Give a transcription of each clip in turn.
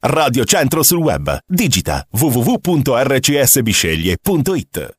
Radio Centro sul web. Digita www.rcsbisceglie.it.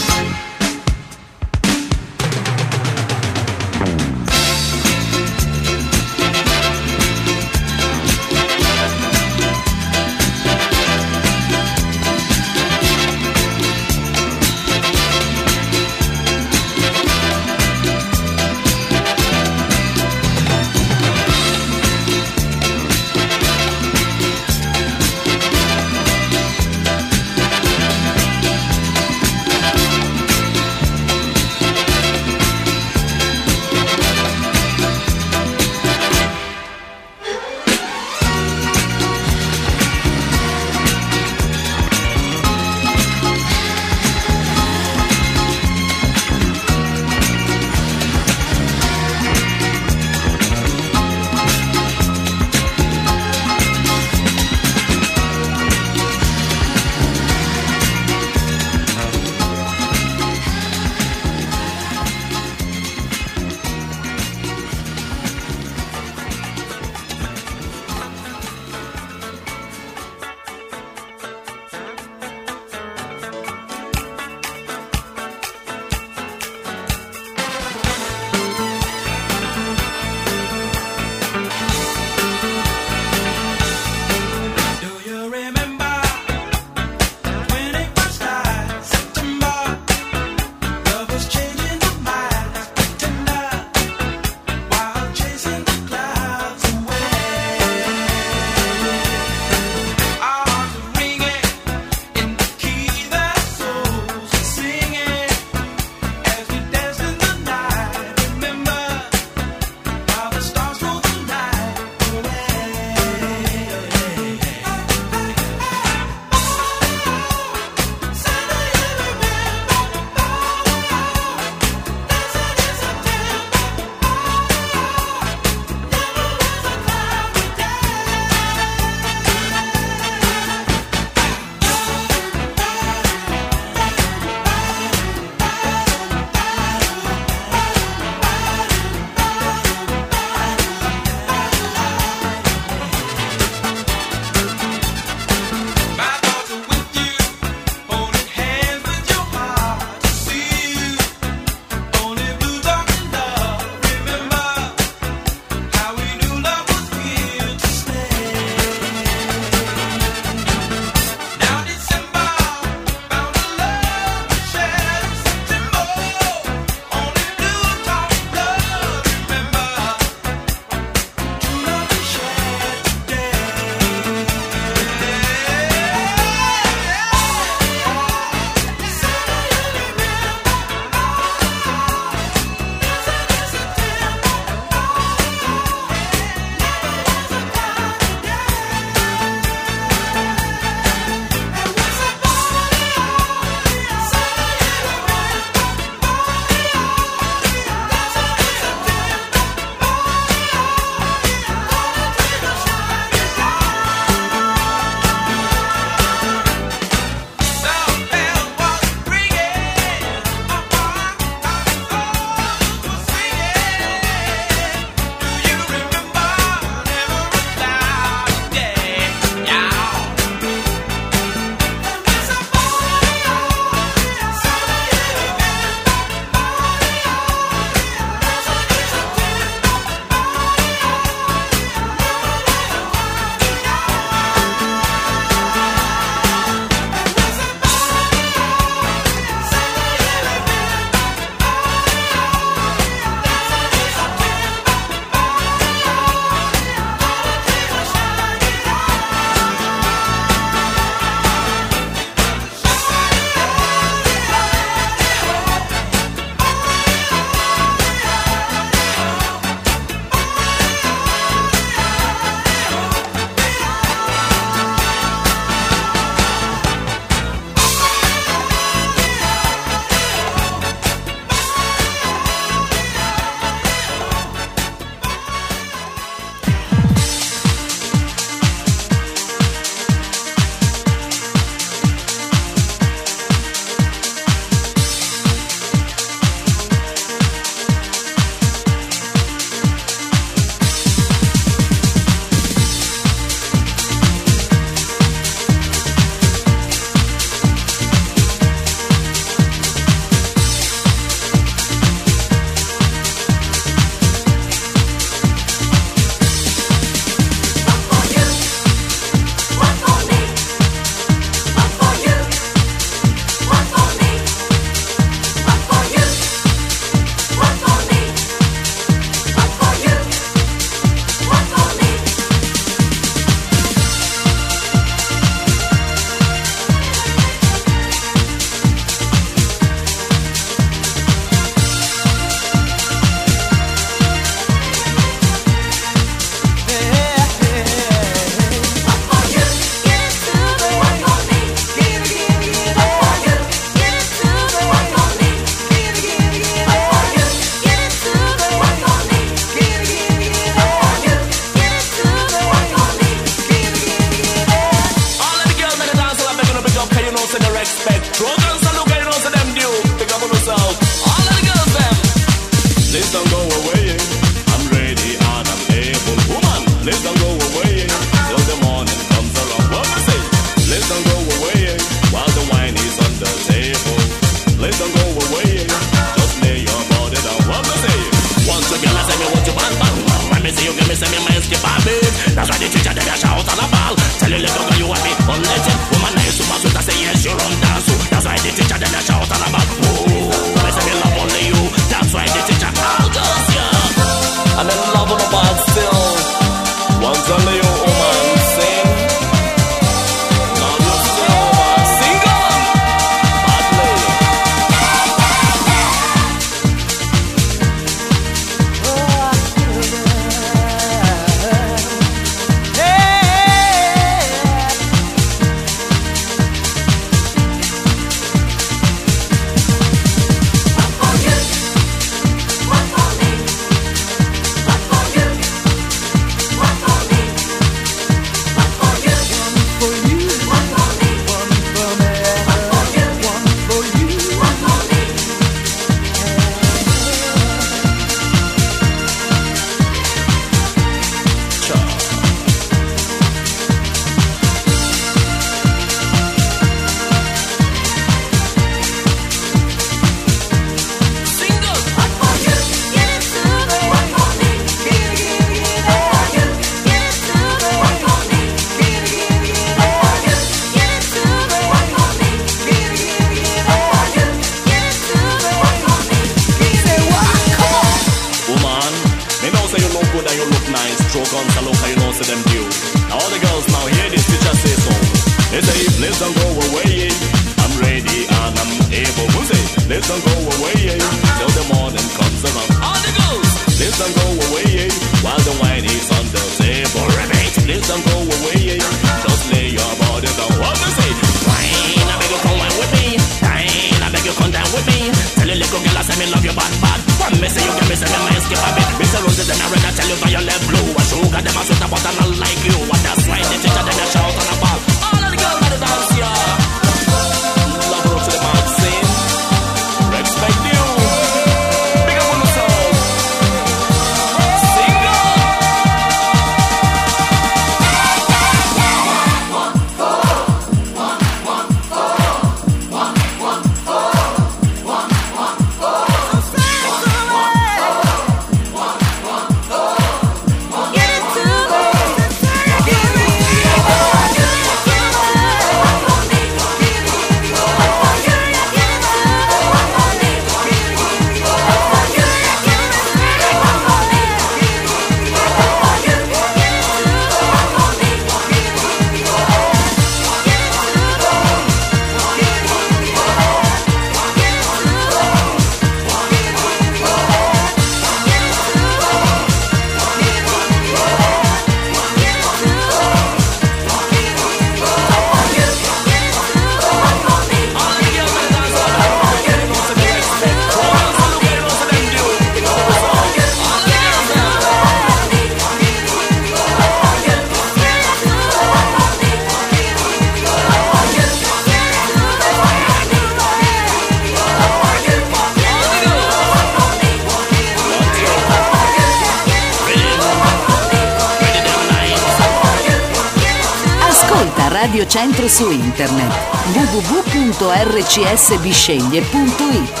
Radio Centro su internet www.rcsbisceglie.it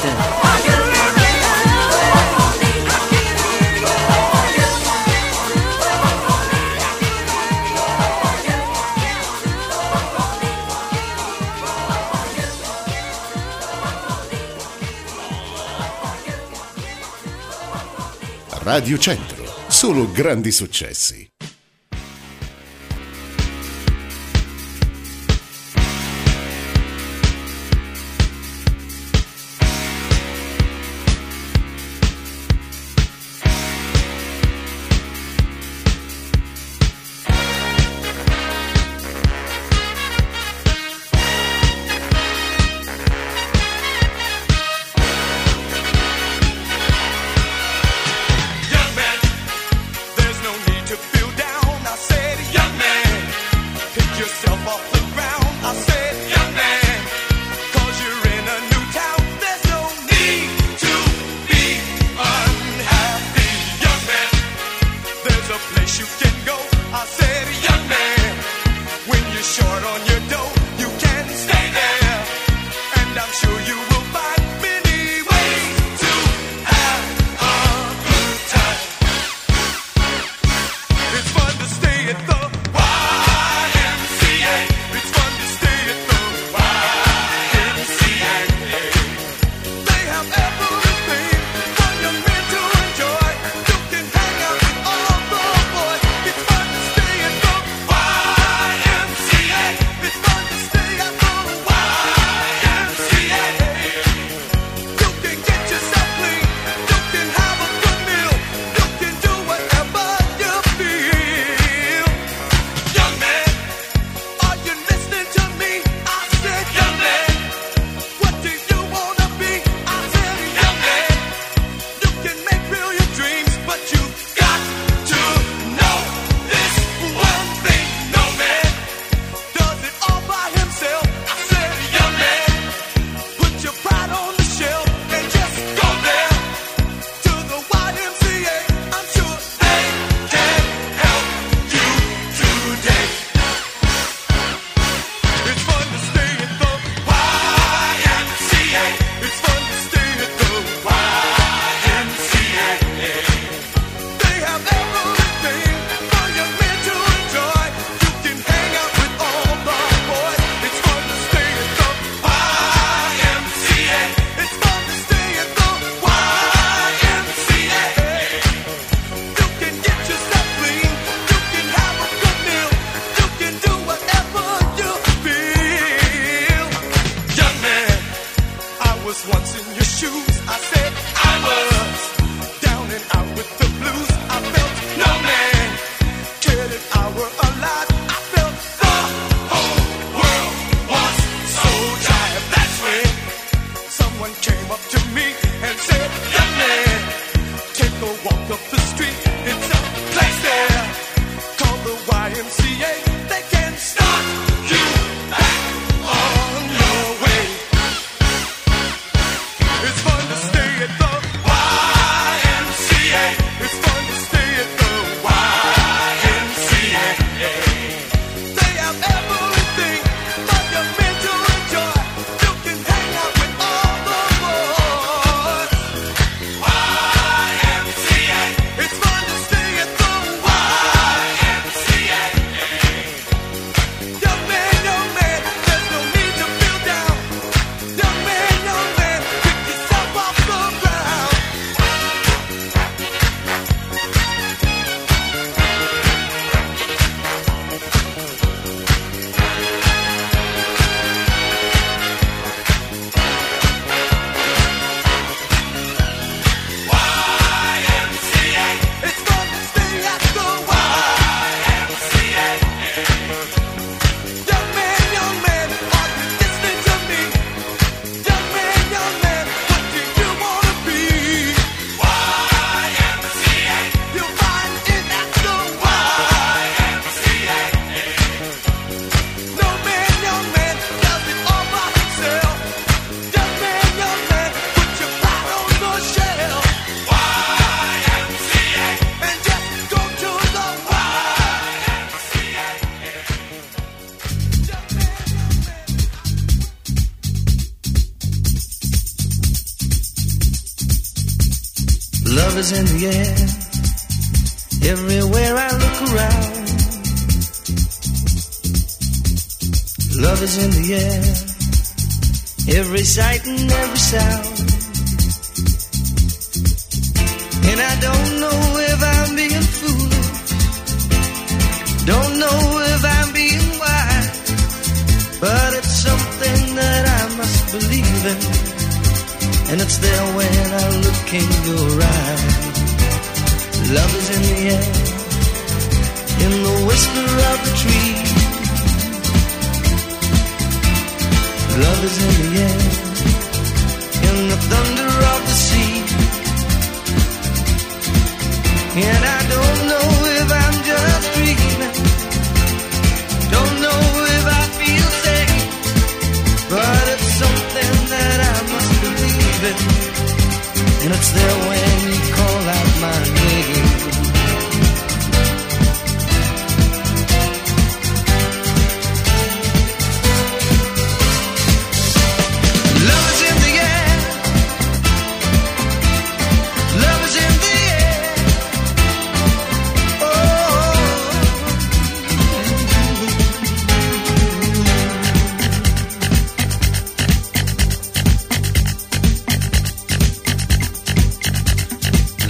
Radio Centro. Solo grandi successi.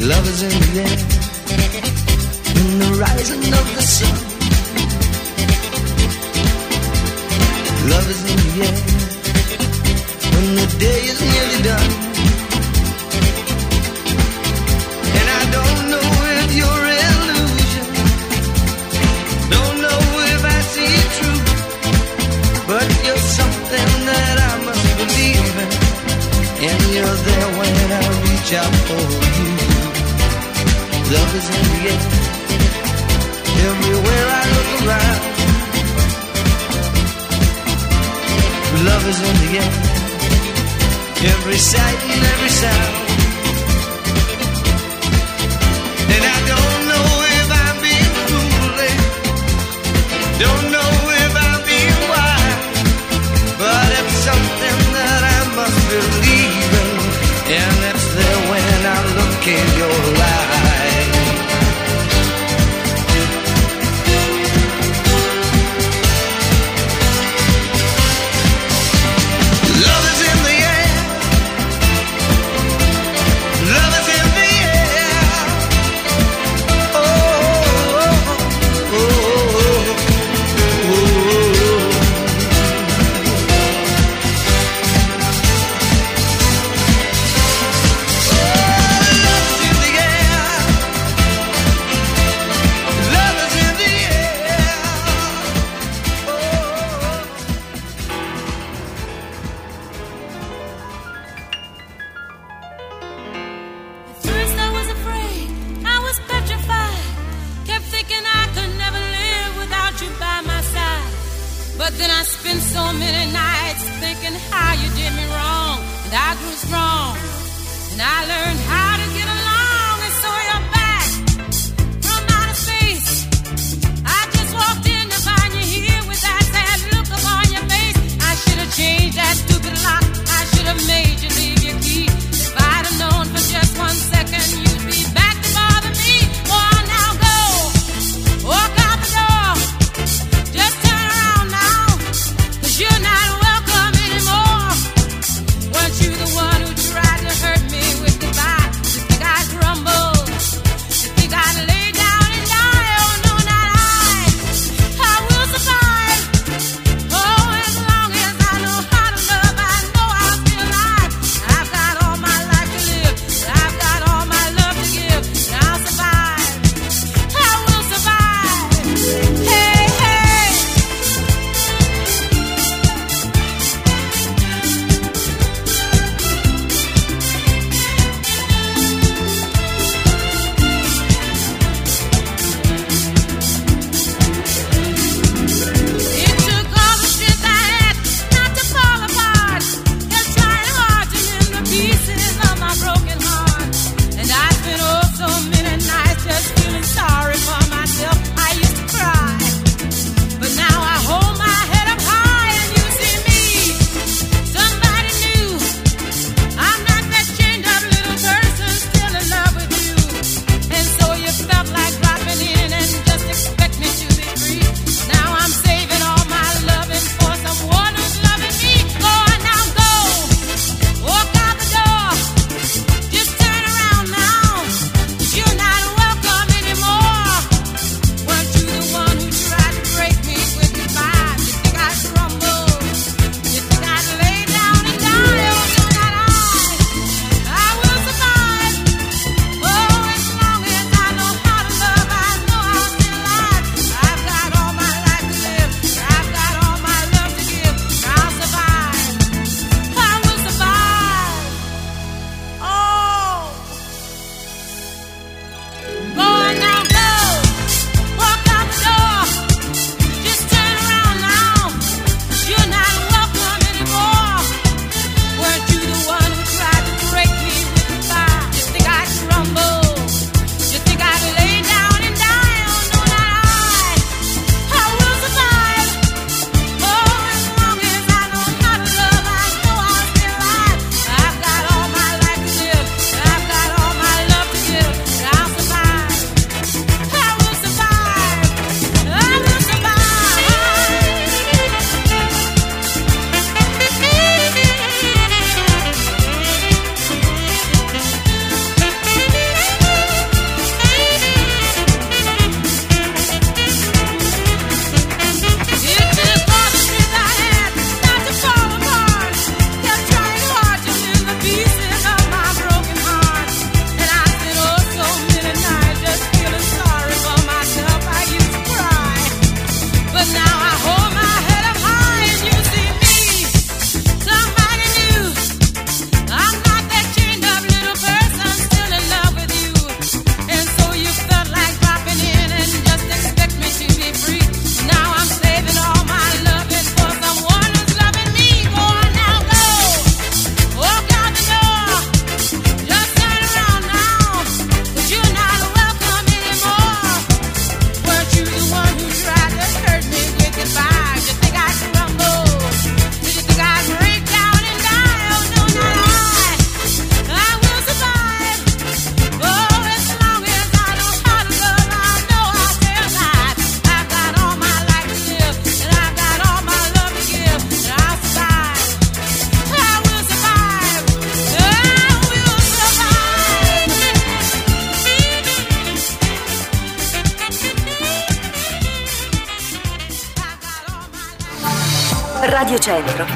lovers in the air, in the rising of the sun. Lovers in the air, when the day is nearly done. And I don't know if you're illusion, don't know if I see but you're something that I must believe in, and you're there when I reach out for you love is Henriette. Everywhere I look around, love is in the air. Every sight and every sound, and I don't.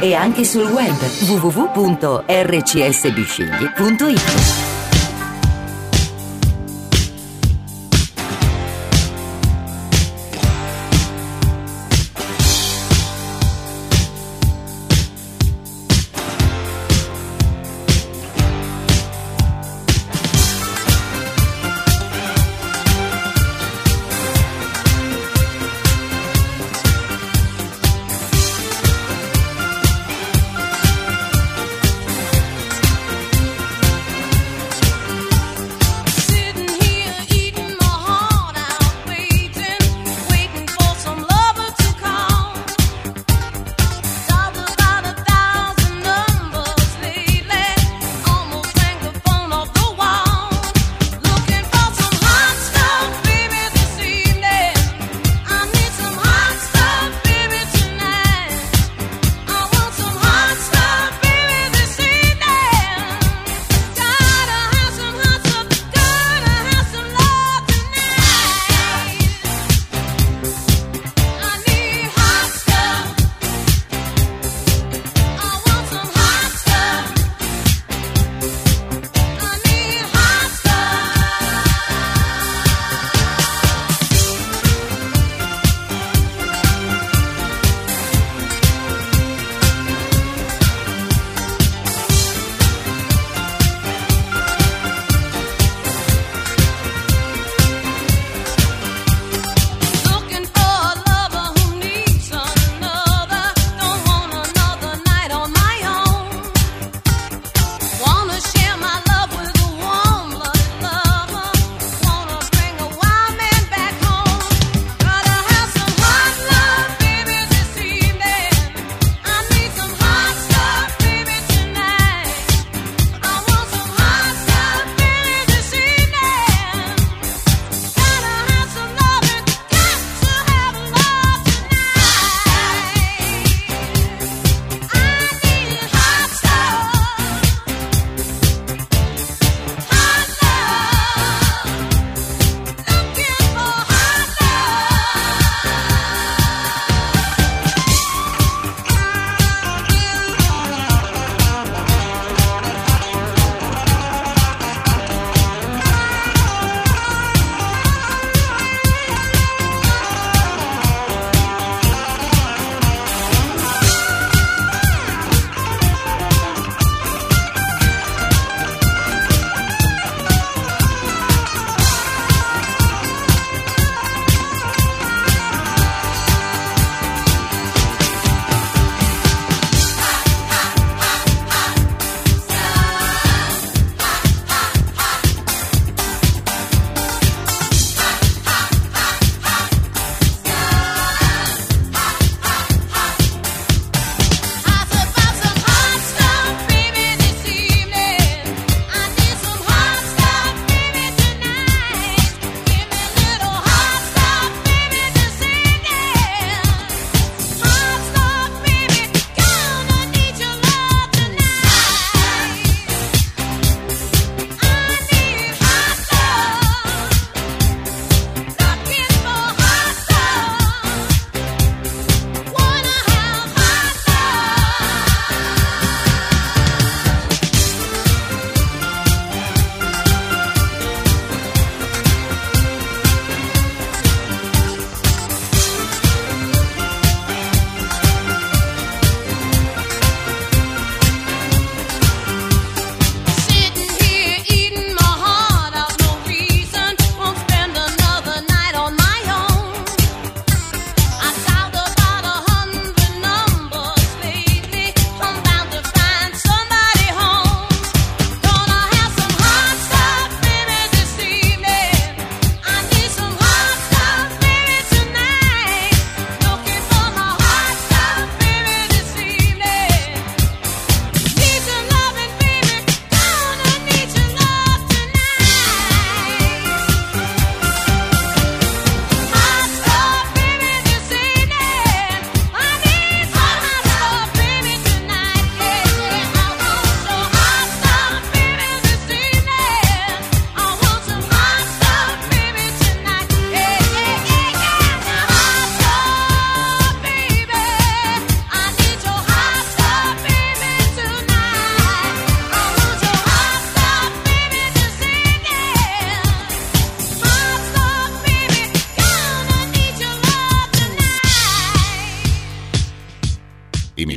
E anche sul web www.rcsbscigli.it.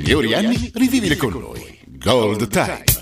migliori anni rivivili con noi. Gold Time.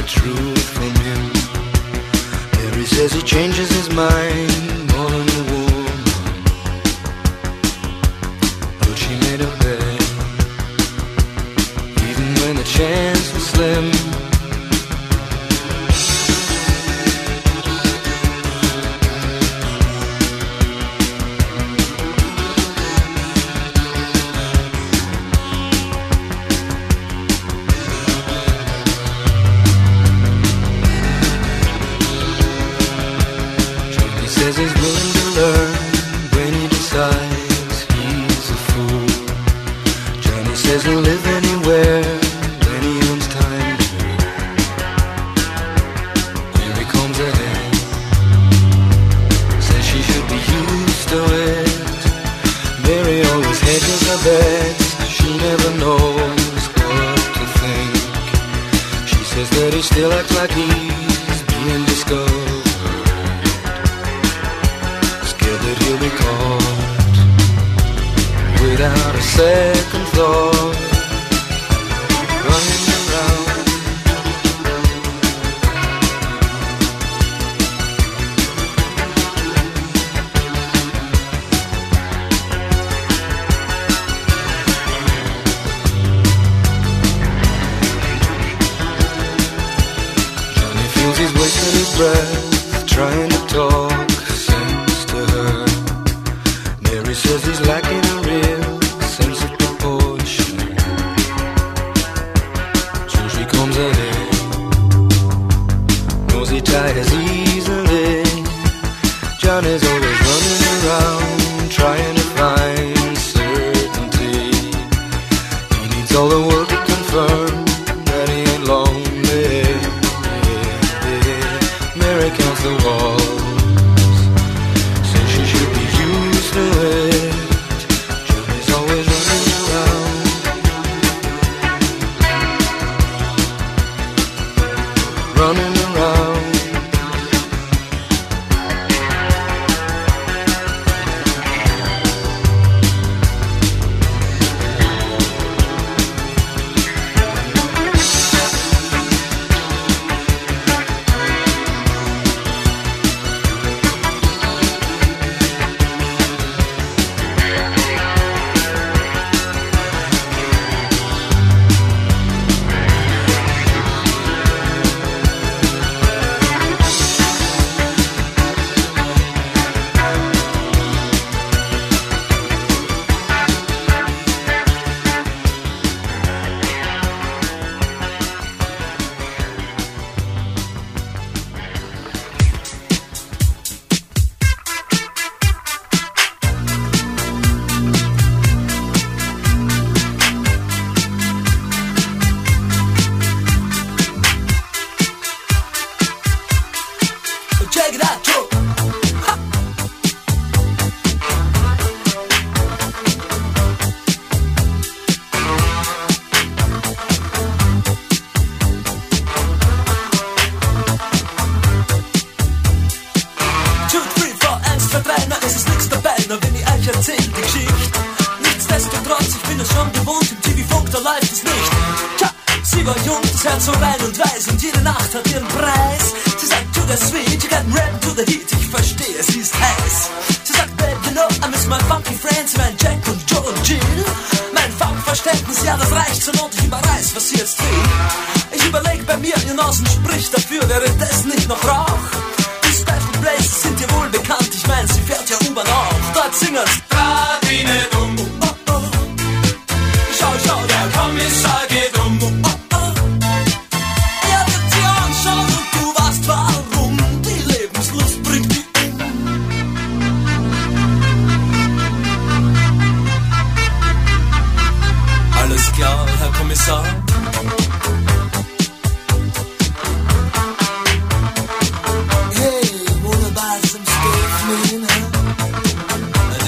the truth from him. Harry says he changes his mind.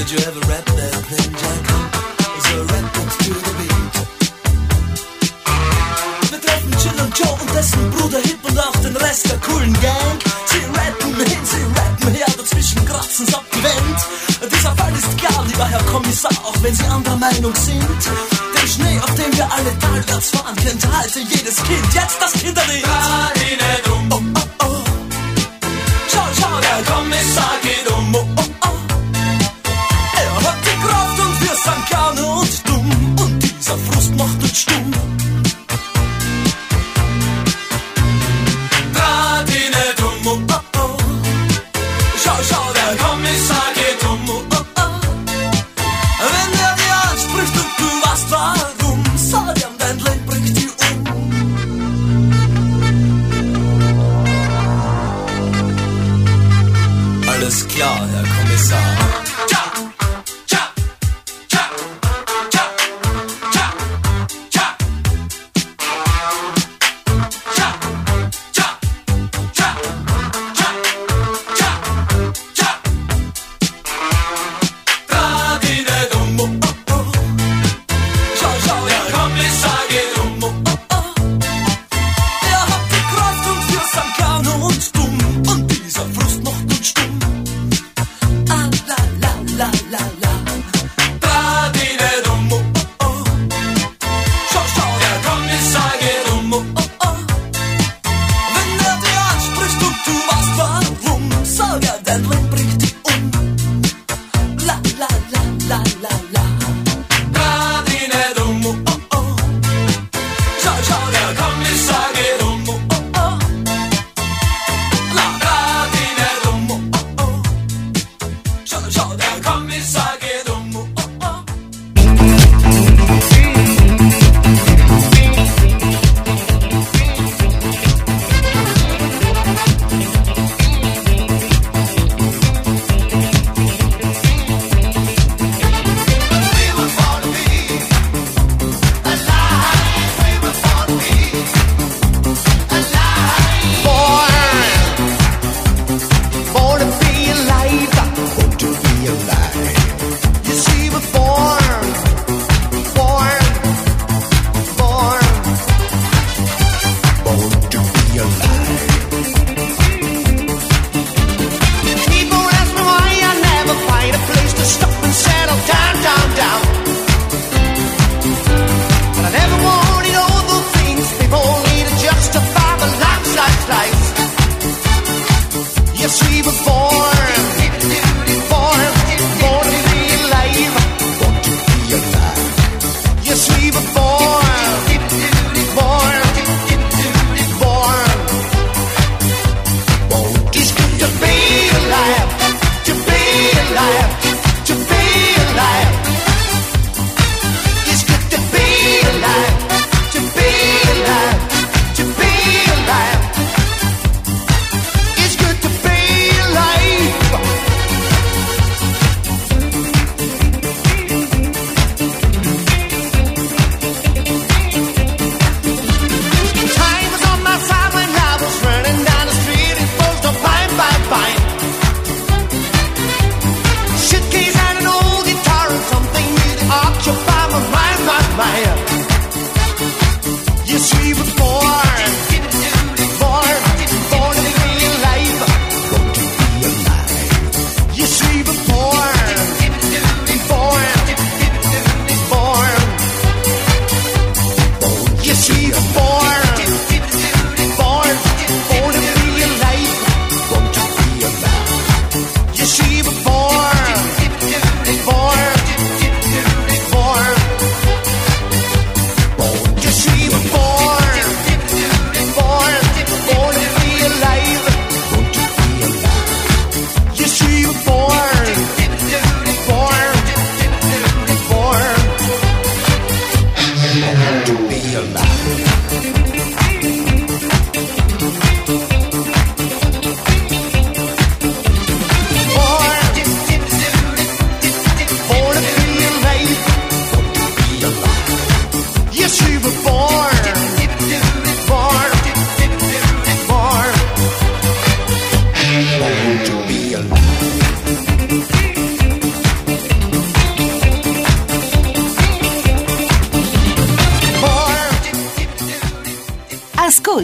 Did you ever Joe und dessen Bruder Hip und auch den Rest der coolen Gang. Sie rappen hin, sie rappen her, dazwischen kratzen's ab die Wand. Dieser Fall ist klar, lieber Herr Kommissar, auch wenn Sie anderer Meinung sind. Den Schnee, auf dem wir alle talwärts fahren, kennt heute jedes Kind, jetzt das Kinderlied.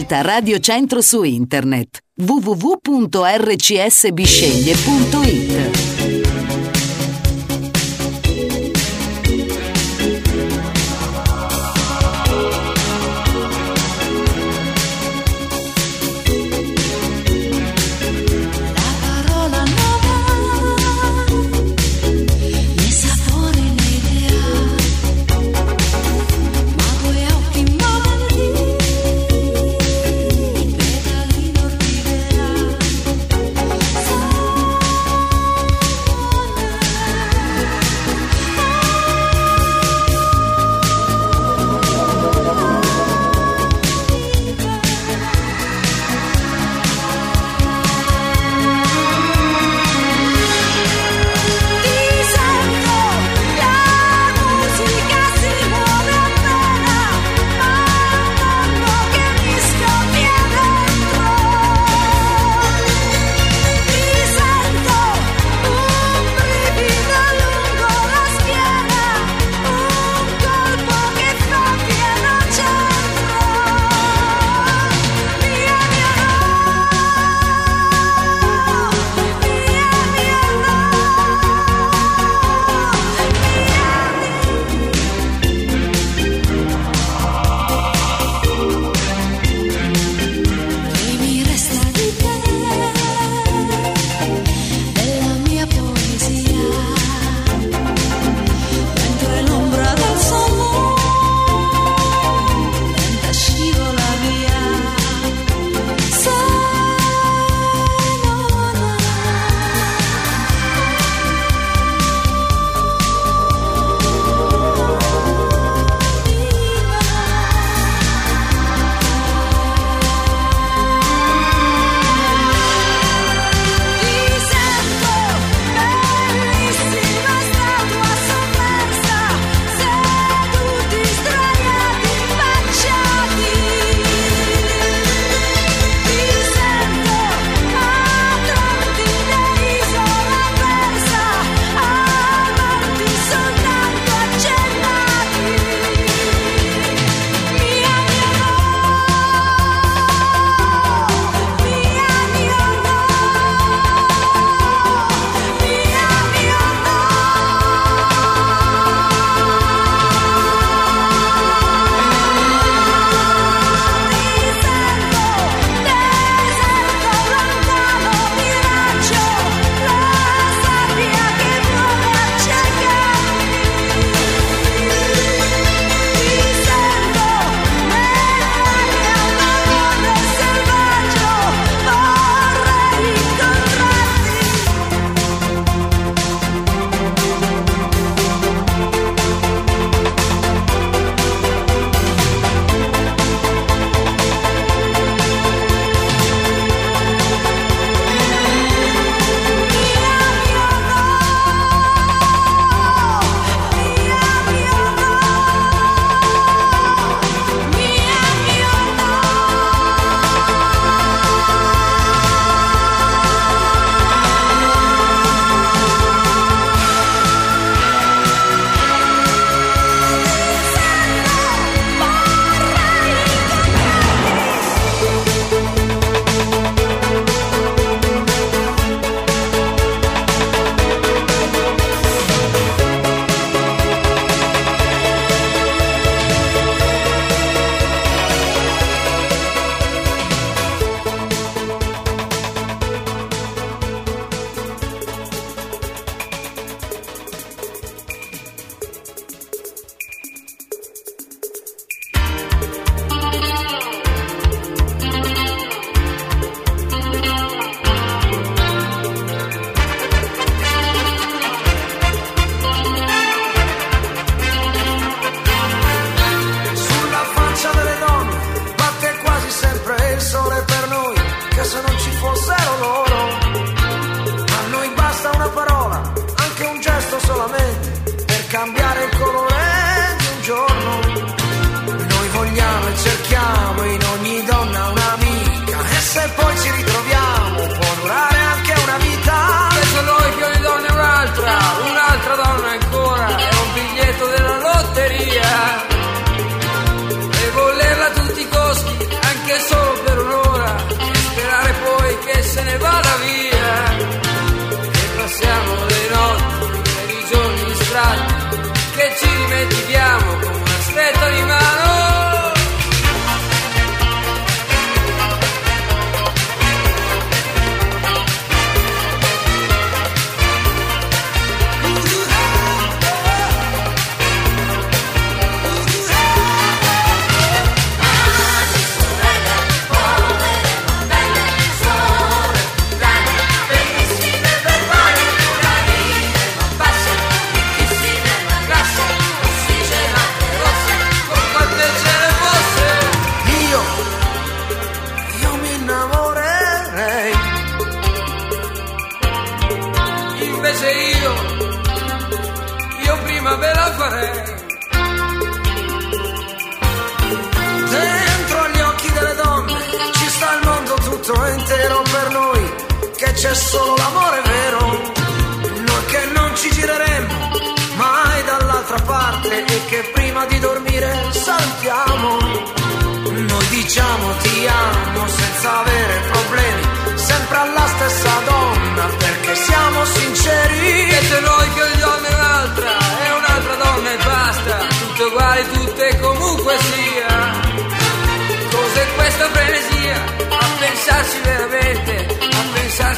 Ascolta Radio Centro su internet www.rcsbisceglie.it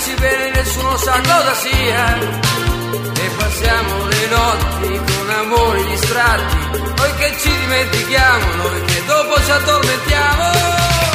volerci bene nessuno sa cosa sia. E passiamo le notti con amori distratti noi che ci dimentichiamo noi che dopo ci addormentiamo.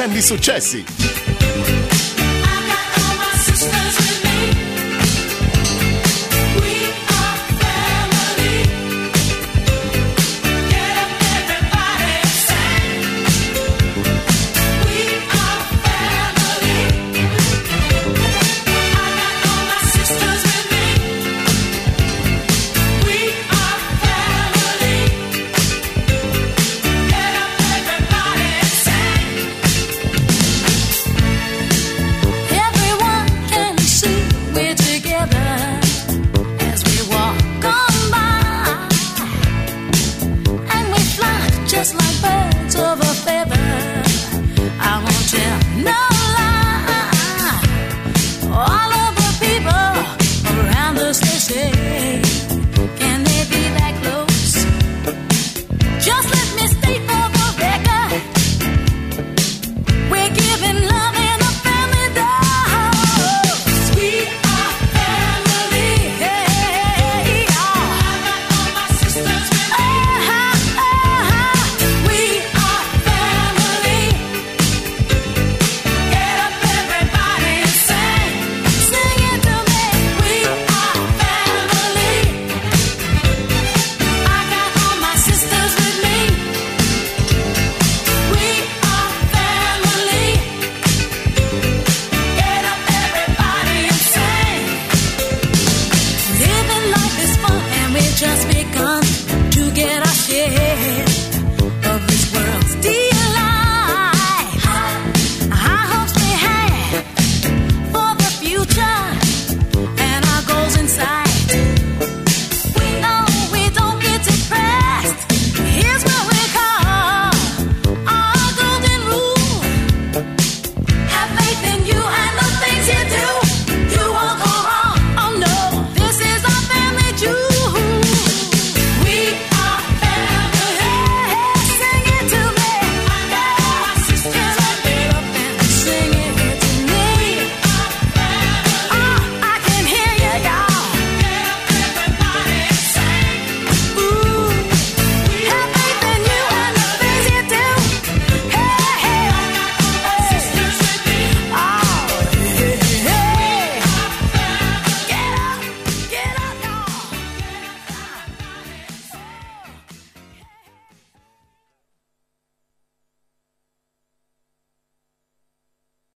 Grandi successi.